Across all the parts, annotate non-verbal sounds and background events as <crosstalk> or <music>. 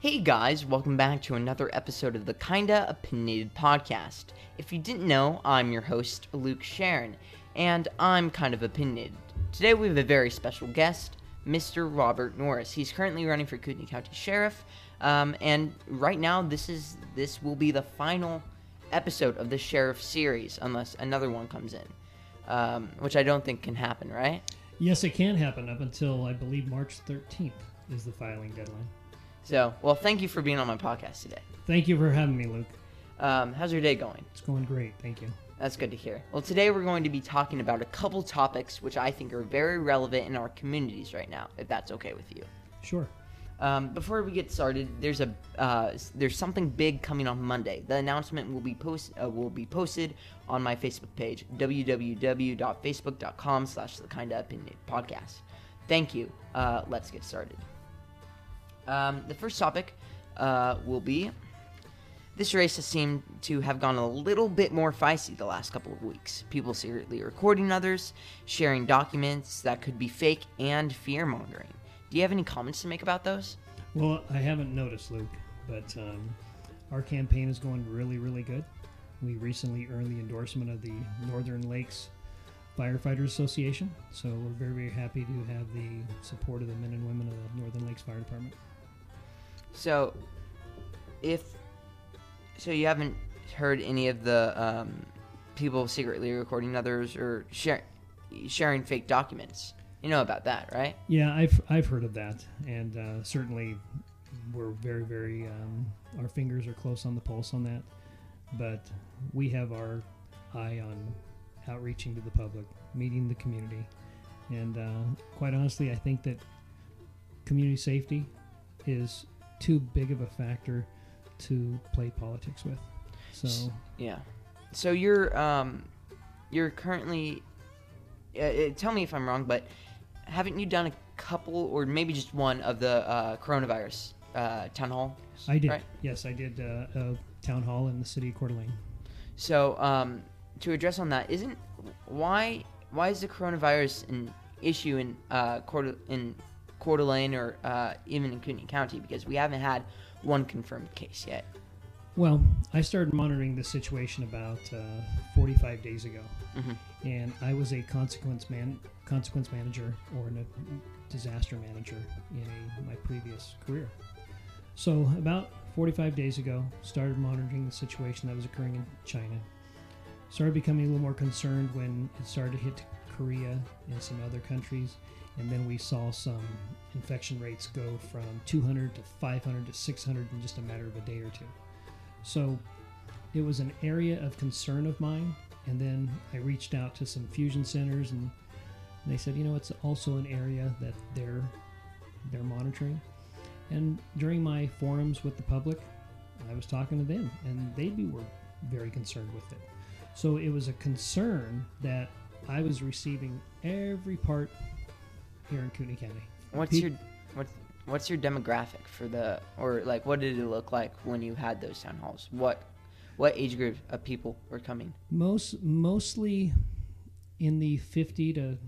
Hey guys, welcome back to another episode of the Kinda Opinionated Podcast. If you didn't know, I'm your host, Luke Sharon, and I'm kind of opinionated. Today we have a very special guest, Mr. Robert Norris. He's currently running for Kootenai County Sheriff, um, and right now this is this will be the final episode of the Sheriff series, unless another one comes in, um, which I don't think can happen, right? Yes, it can happen up until I believe March 13th is the filing deadline. So, well, thank you for being on my podcast today. Thank you for having me, Luke. Um, how's your day going? It's going great. Thank you. That's good to hear. Well, today we're going to be talking about a couple topics which I think are very relevant in our communities right now, if that's okay with you. Sure. Um, before we get started, there's a uh, there's something big coming on Monday. The announcement will be post uh, will be posted on my Facebook page www.facebook.com/slash the kinda opinion podcast. Thank you. Uh, let's get started. Um, the first topic uh, will be this race has seemed to have gone a little bit more feisty the last couple of weeks. People secretly recording others, sharing documents that could be fake, and fear mongering. Do you have any comments to make about those? Well, I haven't noticed, Luke, but um, our campaign is going really, really good. We recently earned the endorsement of the Northern Lakes Firefighters Association, so we're very, very happy to have the support of the men and women of the Northern Lakes Fire Department. So, if so, you haven't heard any of the um, people secretly recording others or share, sharing fake documents. You know about that, right? Yeah, I've I've heard of that, and uh, certainly we're very, very um, our fingers are close on the pulse on that, but we have our eye on outreaching to the public, meeting the community, and uh, quite honestly, I think that community safety is too big of a factor to play politics with. So Yeah. So you're um, you're currently. Uh, uh, tell me if I'm wrong, but haven't you done a couple or maybe just one of the uh, coronavirus uh, town hall? I did. Right. Yes, I did uh, a town hall in the city of Coeur d'Alene. So um, to address on that, isn't why why is the coronavirus an issue in uh, Coeur, in Coeur d'Alene or uh, even in Kootenai County because we haven't had one confirmed case yet. Well, I started monitoring the situation about uh, 45 days ago, Mhm. and I was a consequence man, consequence manager or a disaster manager in a, my previous career. So about 45 days ago, started monitoring the situation that was occurring in China. Started becoming a little more concerned when it started to hit Korea and some other countries, and then we saw some infection rates go from 200 to 500 to 600 in just a matter of a day or two. So it was an area of concern of mine. And then I reached out to some fusion centers and they said, you know, it's also an area that they're they're monitoring. And during my forums with the public, I was talking to them and they were very concerned with it. So it was a concern that I was receiving every part here in Kootenai County. What's Pe- your what's what's your demographic for the or like what did it look like when you had those town halls? What what age group of people were coming? Most mostly in the 50 to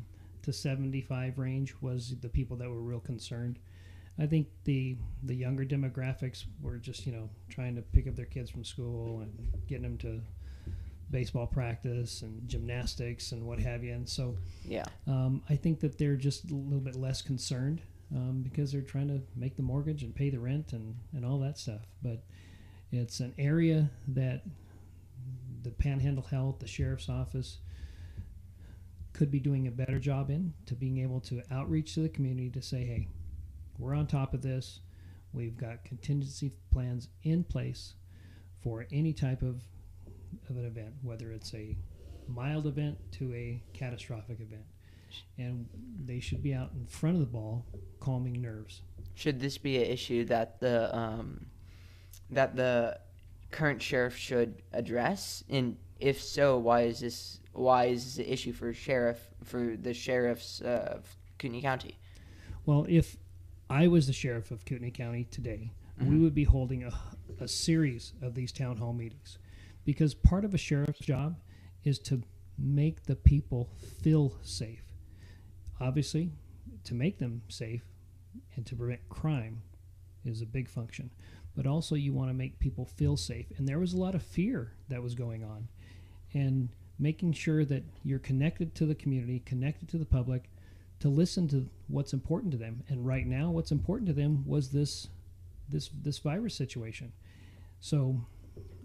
to 75 range was the people that were real concerned. I think the the younger demographics were just you know trying to pick up their kids from school and getting them to baseball practice and gymnastics and what have you. And so Yeah. um, I think that they're just a little bit less concerned um, because they're trying to make the mortgage and pay the rent and, and all that stuff. But it's an area that the Panhandle Health, the sheriff's office, could be doing a better job in to being able to outreach to the community to say, hey, we're on top of this. We've got contingency plans in place for any type of, of an event, whether it's a mild event to a catastrophic event. And they should be out in front of the ball, calming nerves. Should this be an issue that the um, that the current sheriff should address? And if so, why is this why is this an issue for sheriff for the sheriffs of Kootenai County? Well, if I was the sheriff of Kootenai County today, we Mhm. would be holding a, a series of these town hall meetings because part of a sheriff's job is to make the people feel safe. Obviously, to make them safe and to prevent crime, is a big function. But also, you want to make people feel safe. And there was a lot of fear that was going on. And making sure that you're connected to the community, connected to the public, to listen to what's important to them. And right now, what's important to them was this this this virus situation. So,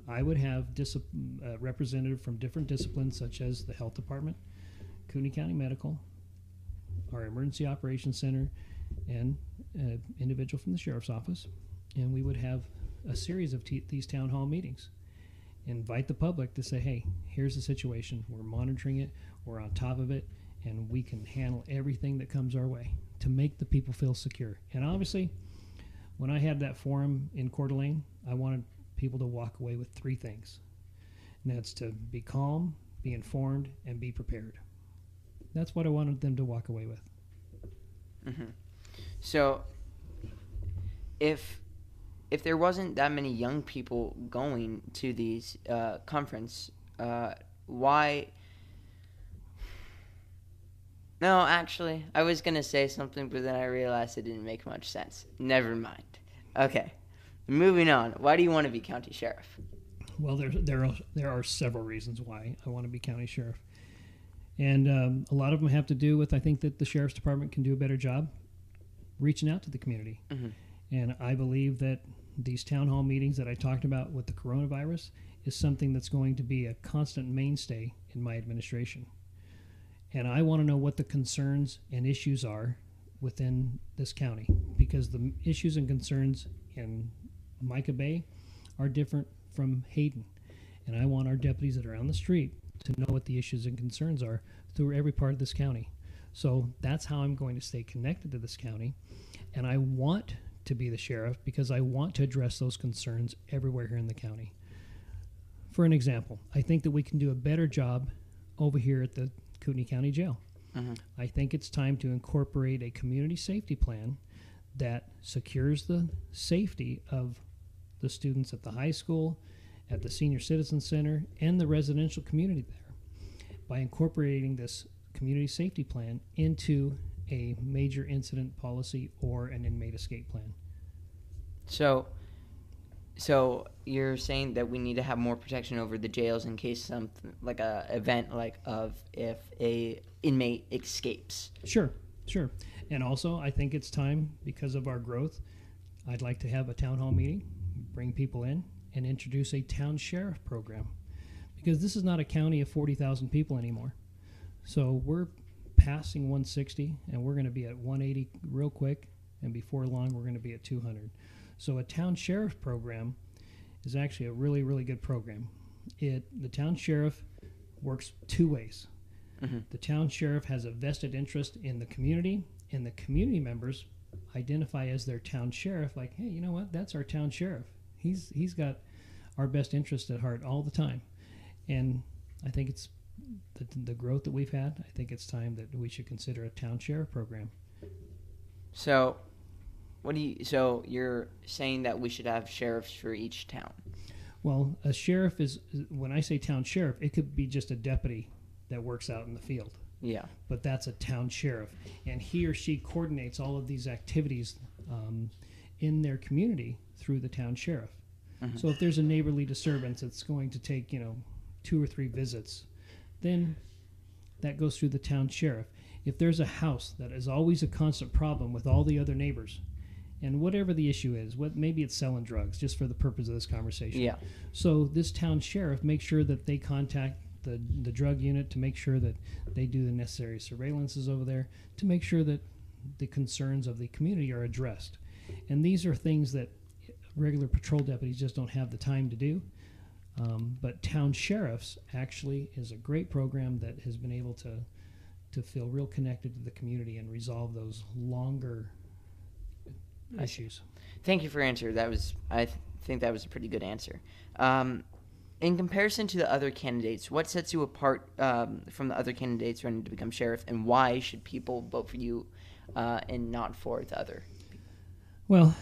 I would have dis- a uh, representative from different disciplines, such as the health department, Kootenai County Medical, our emergency operations center, and an individual from the sheriff's office, and we would have a series of t- these town hall meetings. Invite the public to say, "Hey, here's the situation. We're monitoring it. We're on top of it, and we can handle everything that comes our way to make the people feel secure." And obviously, when I had that forum in Coeur d'Alene, I wanted people to walk away with three things, and that's to be calm, be informed, and be prepared. That's what I wanted them to walk away with. hmm So, if if there wasn't that many young people going to these uh, conference, uh, why? No, actually, I was gonna say something, but then I realized it didn't make much sense. Never mind. Okay, moving on. Why do you want to be county sheriff? Well, there there are, there are several reasons why I want to be county sheriff, and um, a lot of them have to do with I think that the sheriff's department can do a better job reaching out to the community, Mhm. and I believe that these town hall meetings that I talked about with the coronavirus is something that's going to be a constant mainstay in my administration, and I want to know what the concerns and issues are within this county because the issues and concerns in Mica Bay are different from Hayden. And I want our deputies that are on the street to know what the issues and concerns are through every part of this county. So that's how I'm going to stay connected to this county. And I want to be the sheriff because I want to address those concerns everywhere here in the county. For an example, I think that we can do a better job over here at the Kootenai County Jail. Mhm. I think it's time to incorporate a community safety plan that secures the safety of the students at the high school, at the senior citizen center, and the residential community there by incorporating this community safety plan into a major incident policy or an inmate escape plan. So, so you're saying that we need to have more protection over the jails in case something like a event like of if a inmate escapes. Sure, sure. And also, I think it's time because of our growth. I'd like to have a town hall meeting, bring people in, and introduce a town sheriff program because this is not a county of 40,000 people anymore. So we're passing 160 and we're going to be at 180 real quick, and before long, we're going to be at 200. So a town sheriff program is actually a really, really good program. It the town sheriff works two ways. Mhm. The town sheriff has a vested interest in the community, and the community members identify as their town sheriff. Like, hey, you know what? That's our town sheriff. He's he's got our best interest at heart all the time, and I think it's the, the growth that we've had. I think it's time that we should consider a town sheriff program. So, what do you? So you're saying that we should have sheriffs for each town? Well, a sheriff is when I say town sheriff, it could be just a deputy that works out in the field. Yeah. but that's a town sheriff, and he or she coordinates all of these activities um, in their community through the town sheriff. Mhm. So if there's a neighborly disturbance that's going to take you know two or three visits, then that goes through the town sheriff. If there's a house that is always a constant problem with all the other neighbors, and whatever the issue is, what maybe it's selling drugs, just for the purpose of this conversation. Yeah. So this town sheriff makes sure that they contact the the drug unit to make sure that they do the necessary surveillances over there to make sure that the concerns of the community are addressed. And these are things that regular patrol deputies just don't have the time to do. Um, but town sheriffs actually is a great program that has been able to to feel real connected to the community and resolve those longer issues. Thank you for your answer. That was I th- think that was a pretty good answer. Um, in comparison to the other candidates, what sets you apart um, from the other candidates running to become sheriff, and why should people vote for you uh, and not for the other? Well,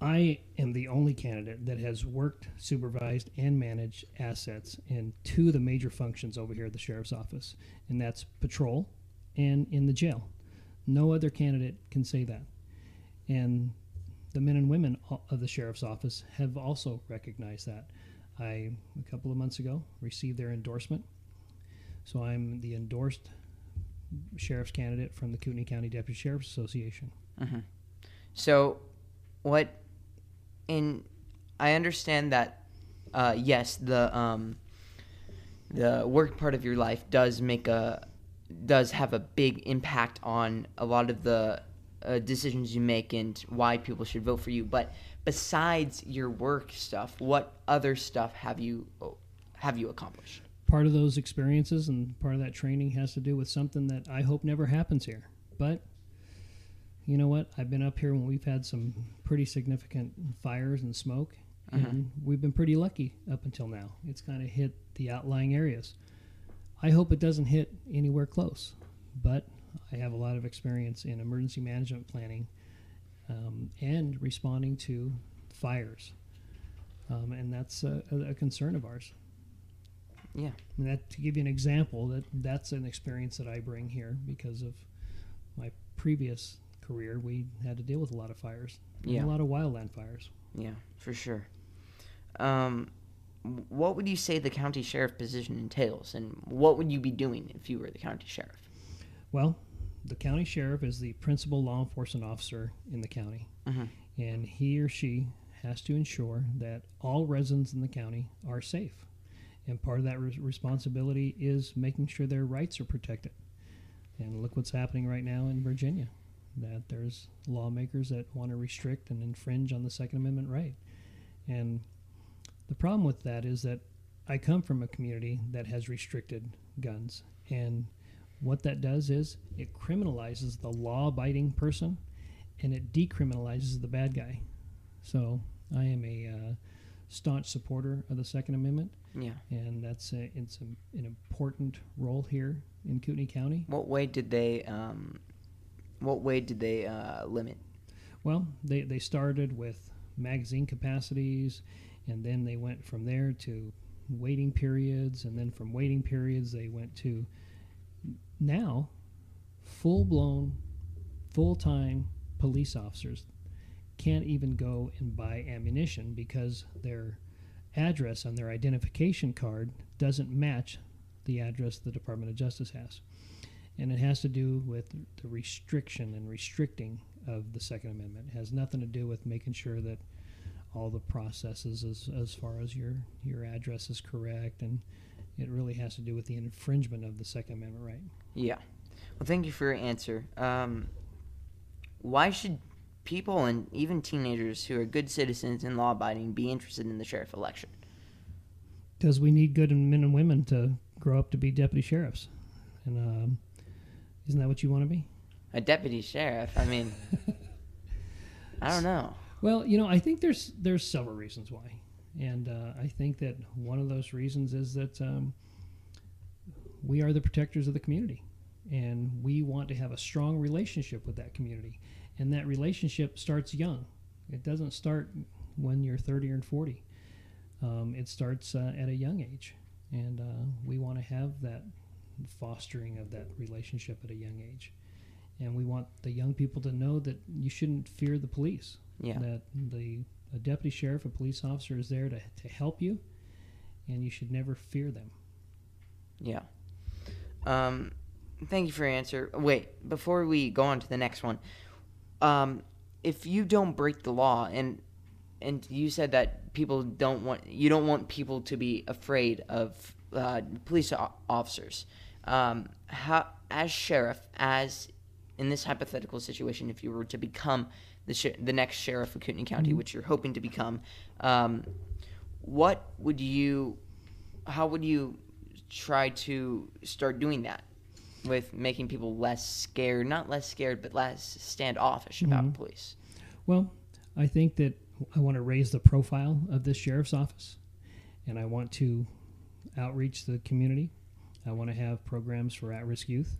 I am the only candidate that has worked, supervised, and managed assets in two of the major functions over here at the sheriff's office, and that's patrol and in the jail. No other candidate can say that. And the men and women of the sheriff's office have also recognized that. I a couple of months ago received their endorsement, so I'm the endorsed sheriff's candidate from the Kootenai County Deputy Sheriff's Association. Mm-hmm. So, what? In I understand that. Uh, yes, the um, the work part of your life does make a does have a big impact on a lot of the uh, decisions you make and why people should vote for you. But besides your work stuff, what other stuff have you have you accomplished? Part of those experiences and part of that training has to do with something that I hope never happens here. But you know what? I've been up here when we've had some pretty significant fires and smoke, and we've been pretty lucky up until now. It's kind of hit the outlying areas. I hope it doesn't hit anywhere close, but I have a lot of experience in emergency management planning um, and responding to fires, um, and that's a, a, a concern of ours. Yeah. And that to give you an example, that that's an experience that I bring here because of my previous career. We had to deal with a lot of fires, Yeah. a lot of wildland fires. Yeah, for sure. Um, what would you say the county sheriff position entails, and what would you be doing if you were the county sheriff? Well, the county sheriff is the principal law enforcement officer in the county, Mhm. and he or she has to ensure that all residents in the county are safe. And part of that res- responsibility is making sure their rights are protected. And look what's happening right now in Virginia that there's lawmakers that want to restrict and infringe on the Second Amendment right. And the problem with that is that I come from a community that has restricted guns. And what that does is it criminalizes the law abiding person and it decriminalizes the bad guy. So I am a uh, staunch supporter of the Second Amendment, Yeah. and that's a, it's a, an important role here in Kootenai County. What way did they? Um, what way did they uh, limit? Well, they, they started with magazine capacities, and then they went from there to waiting periods, and then from waiting periods, they went to now full blown, full time police officers can't even go and buy ammunition because their address on their identification card doesn't match the address the Department of Justice has. And it has to do with the restriction and restricting of the Second Amendment. It has nothing to do with making sure that all the processes as, as far as your, your address is correct and it really has to do with the infringement of the Second Amendment right. Yeah. Well, thank you for your answer. Um, why should people and even teenagers who are good citizens and law-abiding be interested in the sheriff election? Because we need good men and women to grow up to be deputy sheriffs. And um, isn't that what you want to be? A deputy sheriff. I mean, <laughs> I don't know. Well, you know, I think there's there's several reasons why, and uh, I think that one of those reasons is that um, we are the protectors of the community, and we want to have a strong relationship with that community, and that relationship starts young. It doesn't start when you're 30 or 40. Um, it starts uh, at a young age, and uh, we want to have that fostering of that relationship at a young age. And we want the young people to know that you shouldn't fear the police Yeah. that the a deputy sheriff, a police officer, is there to, to help you, and you should never fear them. Yeah. Um, thank you for your answer. Wait, before we go on to the next one, um, if you don't break the law, and and you said that people don't want you don't want people to be afraid of uh, police officers. Um, how as sheriff, as in this hypothetical situation, if you were to become the sh- the next sheriff of Kootenai County, which you're hoping to become, um, what would you, how would you try to start doing that with making people less scared, not less scared, but less standoffish about police? Well, I think that I want to raise the profile of this sheriff's office, and I want to outreach the community. I want to have programs for at-risk youth.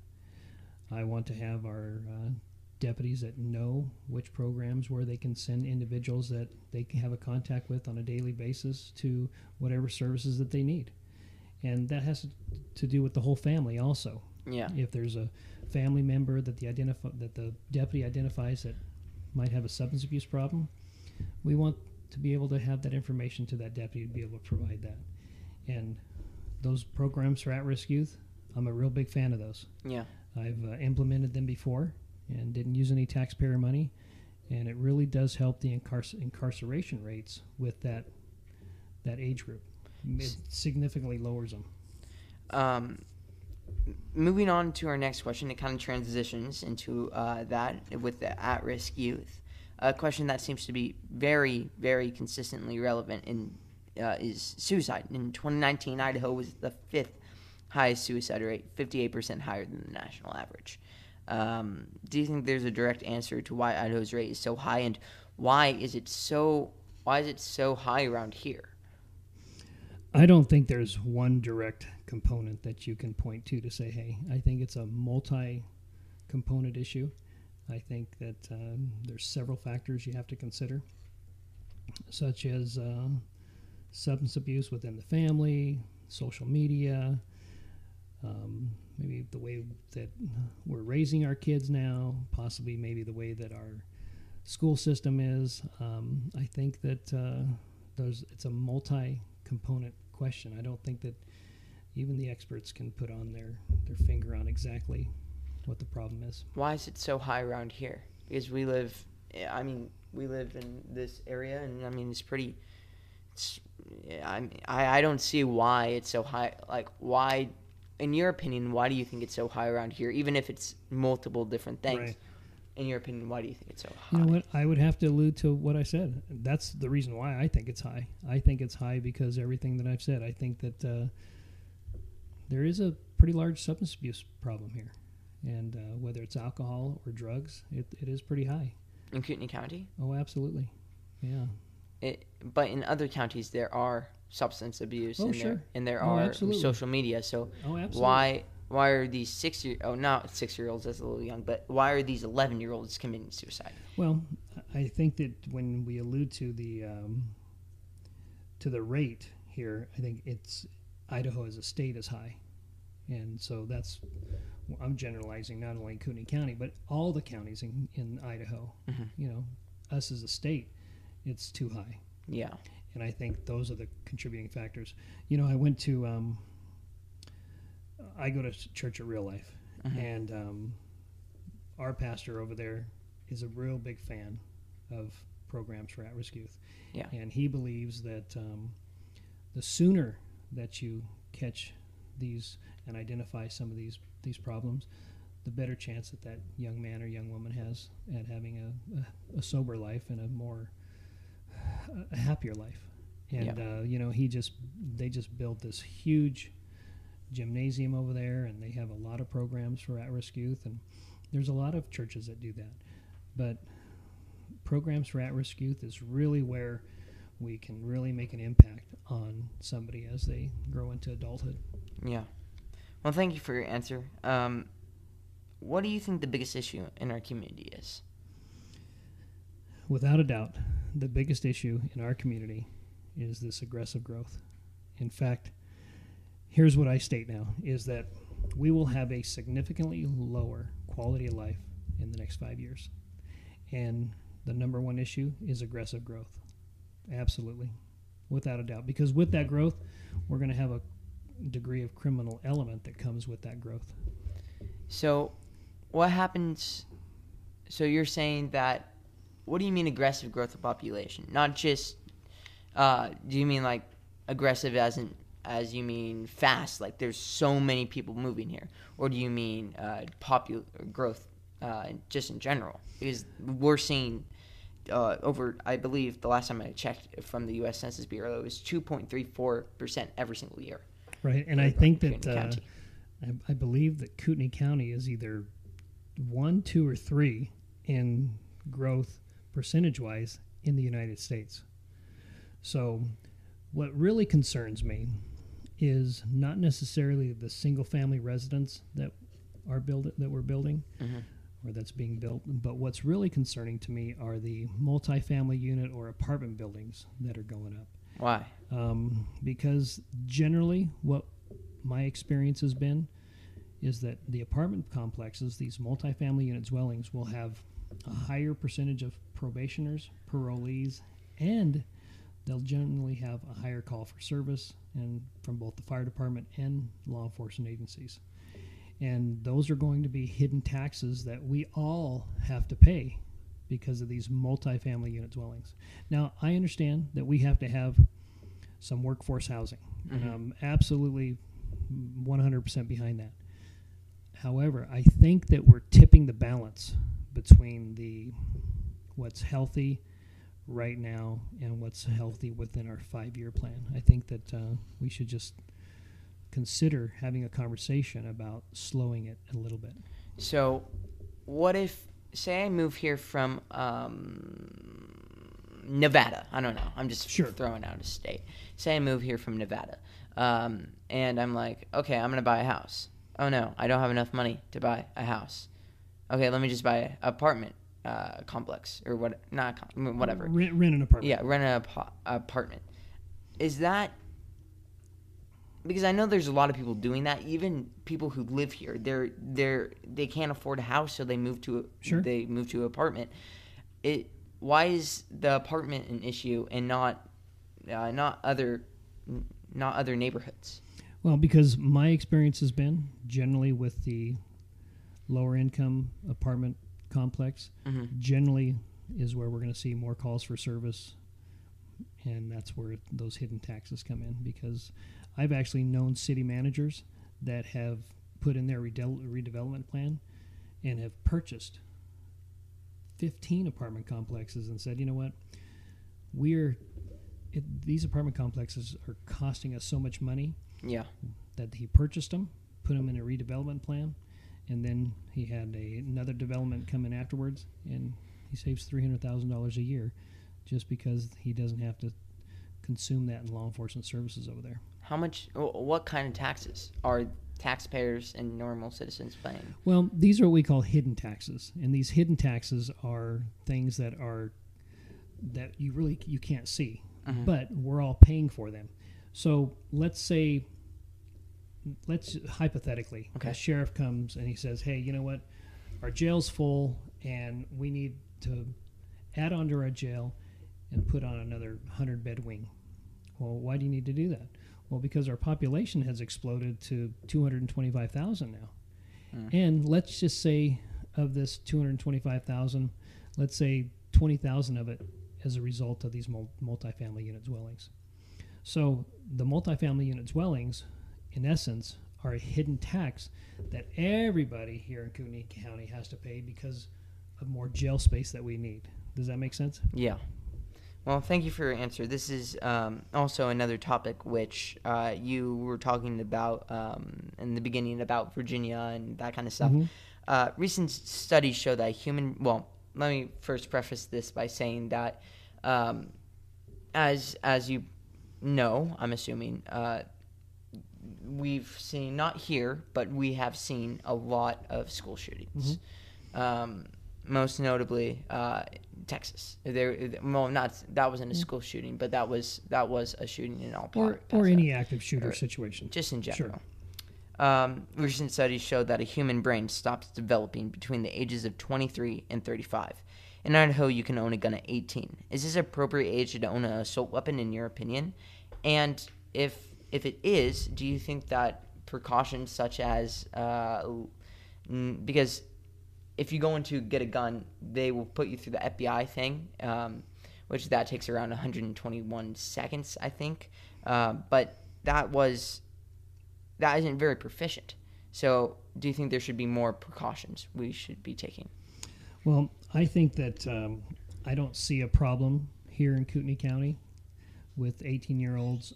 I want to have our uh, deputies that know which programs where they can send individuals that they can have a contact with on a daily basis to whatever services that they need, and that has to do with the whole family also. Yeah. if there's a family member that the identify that the deputy identifies that might have a substance abuse problem, we want to be able to have that information to that deputy to be able to provide that. And those programs for at-risk youth, I'm a real big fan of those. Yeah. I've uh, implemented them before and didn't use any taxpayer money, and it really does help the incarcer- incarceration rates with that that age group. It significantly lowers them. Um, moving on to our next question, it kind of transitions into uh, that with the at-risk youth. A question that seems to be very, very consistently relevant in uh, is suicide. In 2019, Idaho was the fifth highest suicide rate, 58% higher than the national average. Um, do you think there's a direct answer to why Idaho's rate is so high, and why is it so why is it so high around here? I don't think there's one direct component that you can point to to say, hey, I think it's a multi component issue. I think that um, there's several factors you have to consider, such as uh, substance abuse within the family, social media, um, maybe the way that we're raising our kids now, possibly maybe the way that our school system is. Um, I think that uh, there's it's a multi-component question. I don't think that even the experts can put on their their finger on exactly what the problem is. Why is it so high around here? Because we live, I mean, we live in this area, and I mean, it's pretty. It's, I, I don't see why it's so high. Like, why, in your opinion, why do you think it's so high around here? Even if it's multiple different things, Right. in your opinion, why do you think it's so high? You know what? I would have to allude to what I said. That's the reason why I think it's high. I think it's high because everything that I've said. I think that uh, there is a pretty large substance abuse problem here, and uh, whether it's alcohol or drugs, it, it is pretty high. In Kootenai County, Oh, absolutely. Yeah. It, but in other counties there are substance abuse, Oh, and sure. there and there Oh, are absolutely. social media. So Oh, why why are these six year oh not six year olds that's a little young but why are these 11 year olds committing suicide Well, I think that when we allude to the um, to the rate here, I think it's Idaho as a state is high, and so that's I'm generalizing not only Kootenai County but all the counties in, in Idaho. Mhm. You know, us as a state, it's too high, yeah and I think those are the contributing factors. You know, I went to um, I go to church at Real Life, Mhm. and um, our pastor over there is a real big fan of programs for at-risk youth. Yeah. and he believes that um, the sooner that you catch these and identify some of these these problems, the better chance that that young man or young woman has at having a, a, a sober life and a more a happier life. And uh, you know, he just they just built this huge gymnasium over there, and they have a lot of programs for at-risk youth, and there's a lot of churches that do that. But programs for at-risk youth is really where we can really make an impact on somebody as they grow into adulthood. yeah well thank you for your answer um, what do you think the biggest issue in our community is Without a doubt, the biggest issue in our community is this aggressive growth. In fact, here's what I state now is that we will have a significantly lower quality of life in the next 5 years. And the number one issue is aggressive growth. Absolutely. Without a doubt because with that growth, we're going to have a degree of criminal element that comes with that growth. so what happens so you're saying that what do you mean aggressive growth of population? Not just uh, do you mean like aggressive as in as you mean fast? Like there's so many people moving here. Or do you mean uh, popular growth uh, just in general? Because we're seeing uh, over i believe the last time i checked from the us census bureau it was 2.34% every single year. Right. And I think that uh, I, I believe that Kootenai County is either one, two, or three in growth percentage wise in the United States. So, what really concerns me is not necessarily the single family residence that are build that we're building Mhm. or that's being built, but what's really concerning to me are the multifamily unit or apartment buildings that are going up why um, because generally what my experience has been is that the apartment complexes these multifamily unit dwellings will have a higher percentage of probationers parolees and they'll generally have a higher call for service and from both the fire department and law enforcement agencies. And those are going to be hidden taxes that we all have to pay because of these multifamily unit dwellings. Now, I understand that we have to have some workforce housing. And Mhm. I'm absolutely 100% behind that. However, I think that we're tipping the balance between the what's healthy right now and what's healthy within our five-year plan. I think that uh, we should just consider having a conversation about slowing it a little bit. So, what if, say, I move here from um, Nevada? I don't know. I'm just Sure. throwing out a state. Say I move here from Nevada, um, and I'm like, okay, I'm gonna buy a house. Oh no, I don't have enough money to buy a house. Okay, let me just buy an apartment uh, complex or what? Not com- whatever. Rent, rent an apartment. Yeah, rent an ap- apartment. Is that because I know there's a lot of people doing that. Even people who live here, they're they're they can't afford a house, so they move to a, Sure. they move to an apartment. It why is the apartment an issue and not uh, not other not other neighborhoods? Well, because my experience has been generally with the lower income apartment complex, Mhm. generally is where we're going to see more calls for service. And that's where those hidden taxes come in because I've actually known city managers that have put in their redel- redevelopment plan and have purchased 15 apartment complexes and said, you know what, we're it, these apartment complexes are costing us so much money Yeah, that he purchased them, put them in a redevelopment plan, and then he had a, another development come in afterwards, and he saves three hundred thousand dollars a year, just because he doesn't have to consume that in law enforcement services over there. how much? What kind of taxes are taxpayers and normal citizens paying? Well, these are what we call hidden taxes, and these hidden taxes are things that are that you really you can't see, Mhm. but we're all paying for them. So let's say, let's hypothetically, Okay. sheriff comes and he says, "Hey, you know what? Our jail's full, and we need to add on to our jail and put on another hundred bed wing." Well, why do you need to do that? Well, because our population has exploded to two hundred and twenty-five thousand now. Mm. And let's just say of this 225,000, let's say 20,000 of it as a result of these mul- multifamily unit dwellings. So the multifamily unit dwellings, in essence, are a hidden tax that everybody here in Kootenai County has to pay because of more jail space that we need. Does that make sense? Yeah. Well, thank you for your answer. This is um, also another topic which uh, you were talking about um, in the beginning about Virginia and that kind of stuff. Mhm. Uh, recent studies show that human. Well, let me first preface this by saying that, um, as as you know, I'm assuming uh, we've seen not here, but we have seen a lot of school shootings. Um, most notably, uh, Texas. There, well, not that wasn't a school shooting, but that was that was a shooting in Pa- Or, or any active shooter Or- situation. just in Sure. general. Um, recent studies show that a human brain stops developing between the ages of 23 and 35. In Idaho, you can own a gun at 18. Is this appropriate age to own an assault weapon, in your opinion? And if if it is, do you think that precautions such as uh, n- because if you go in to get a gun, they will put you through the FBI thing, um, which that takes around 121 seconds, I think. Uh, but that was that isn't very proficient. So, do you think there should be more precautions we should be taking? Well, I think that um, I don't see a problem here in Kootenai County with 18 year olds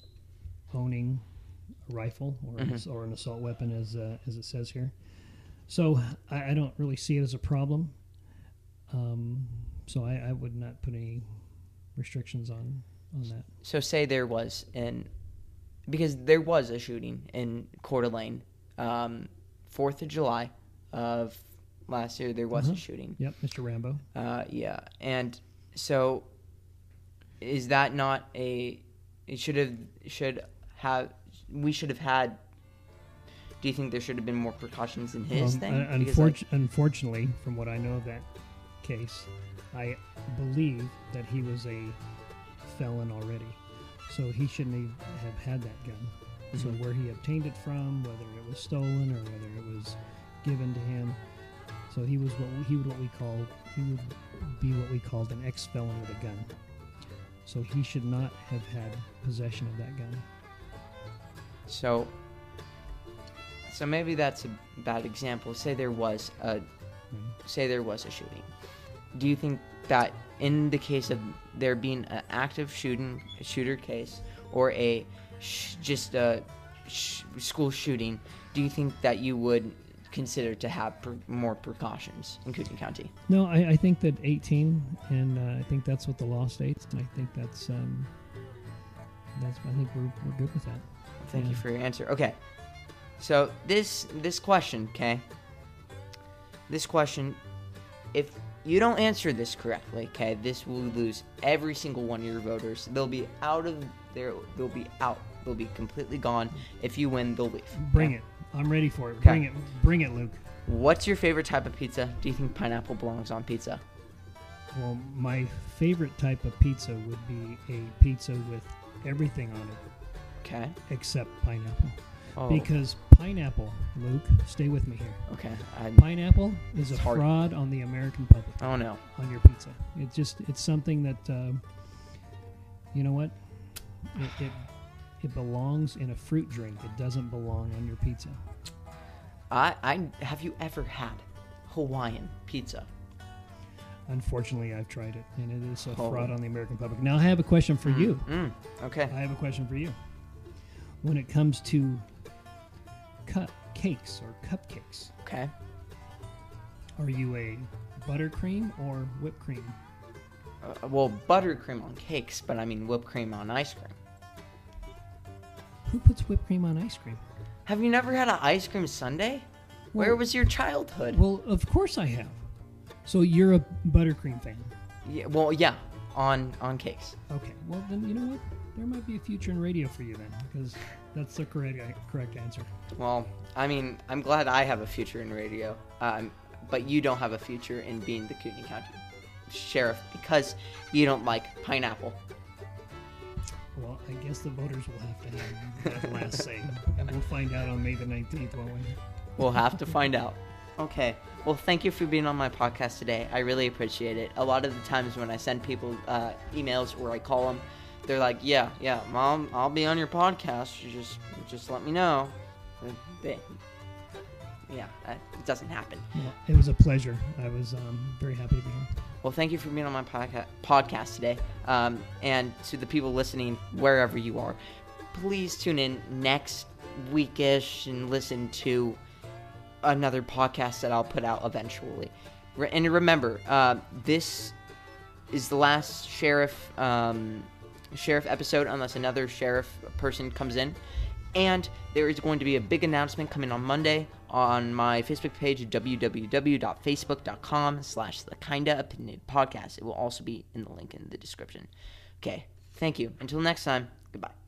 owning a rifle or, an, ass- or an assault weapon, as, uh, as it says here. So I, I don't really see it as a problem. Um, so I, I would not put any restrictions on, on that. So, say there was an because there was a shooting in Coeur d'Alene, um, Fourth of July of last year. There was a Mhm. shooting. Yep, Mr. Rambo. Uh, yeah, and so is that not a? It should have should have we should have had. Do you think there should have been more precautions in his Um, thing? un- Because, like, unfortunately, from what I know of that case, I believe that he was a felon already, so he shouldn't have had that gun. So Mhm. where he obtained it from, whether it was stolen or whether it was given to him, so he was what we, he would what we call he would be what we called an ex felon with a gun. So he should not have had possession of that gun. So, so maybe that's a bad example. Say there was a, Right? say there was a shooting. Do you think that in the case of there being an active shooting, shooter case, or a sh- just a sh- school shooting, do you think that you would consider to have pre- more precautions in Kootenai County? No, I, I think that 18, and uh, I think that's what the law states, and I think that's um, that's I think we're, we're good with that. Thank you mm. for your answer. Okay. So this this question, okay? This question, if you don't answer this correctly, okay, this will lose every single one of your voters. They'll be out of there. They'll be out. They'll be completely gone. If you win, they'll leave. Bring okay? it. I'm ready for it. Okay. Bring it. Bring it, Luke. What's your favorite type of pizza? Do you think pineapple belongs on pizza? Well, my favorite type of pizza would be a pizza with everything on it Okay. except pineapple. Oh. Because pineapple, Luke, stay with me here. okay. I, Pineapple is a hard. fraud on the American public. oh no. on your pizza. It's just it's something that um, you know what it, it it belongs in a fruit drink. It doesn't belong on your pizza. I I have you ever had Hawaiian pizza? Unfortunately, I've tried it, and it is a Oh. fraud on the American public. Now, I have a question for you. Mm, okay. I have a question for you. When it comes to cut cakes or cupcakes, Okay. are you a buttercream or whipped cream? Uh, well, buttercream on cakes, but I mean whipped cream on ice cream. Who puts whipped cream on ice cream? Have you never had an ice cream sundae? Where was your childhood? Well, of course I have. So you're a buttercream fan. yeah, well, yeah, on on cakes. Okay. Well, then you know what? There might be a future in radio for you then, because that's the correct correct answer. Well, I mean, I'm glad I have a future in radio, um, but you don't have a future in being the Kootenai County sheriff because you don't like pineapple. Well, I guess the voters will have to have that last say. We'll find out on May the 19th, won't we? We'll have to find out. Okay. Well, thank you for being on my podcast today. I really appreciate it. A lot of the times when I send people uh, emails or I call them, they're like, "Yeah, yeah, mom, I'll be on your podcast. You just, just let me know." They, yeah, it doesn't happen. Well, it was a pleasure. I was um, very happy to be here. Well, thank you for being on my podca- podcast today. Um, and to the people listening, wherever you are, please tune in next weekish and listen to another podcast that I'll put out eventually. Re- and remember, uh, this is the last sheriff um, sheriff episode, unless another sheriff person comes in. And there is going to be a big announcement coming on Monday on my Facebook page, www.facebook.com slash the kinda opinionated podcast. It will also be in the link in the description. Okay, thank you. Until next time, goodbye.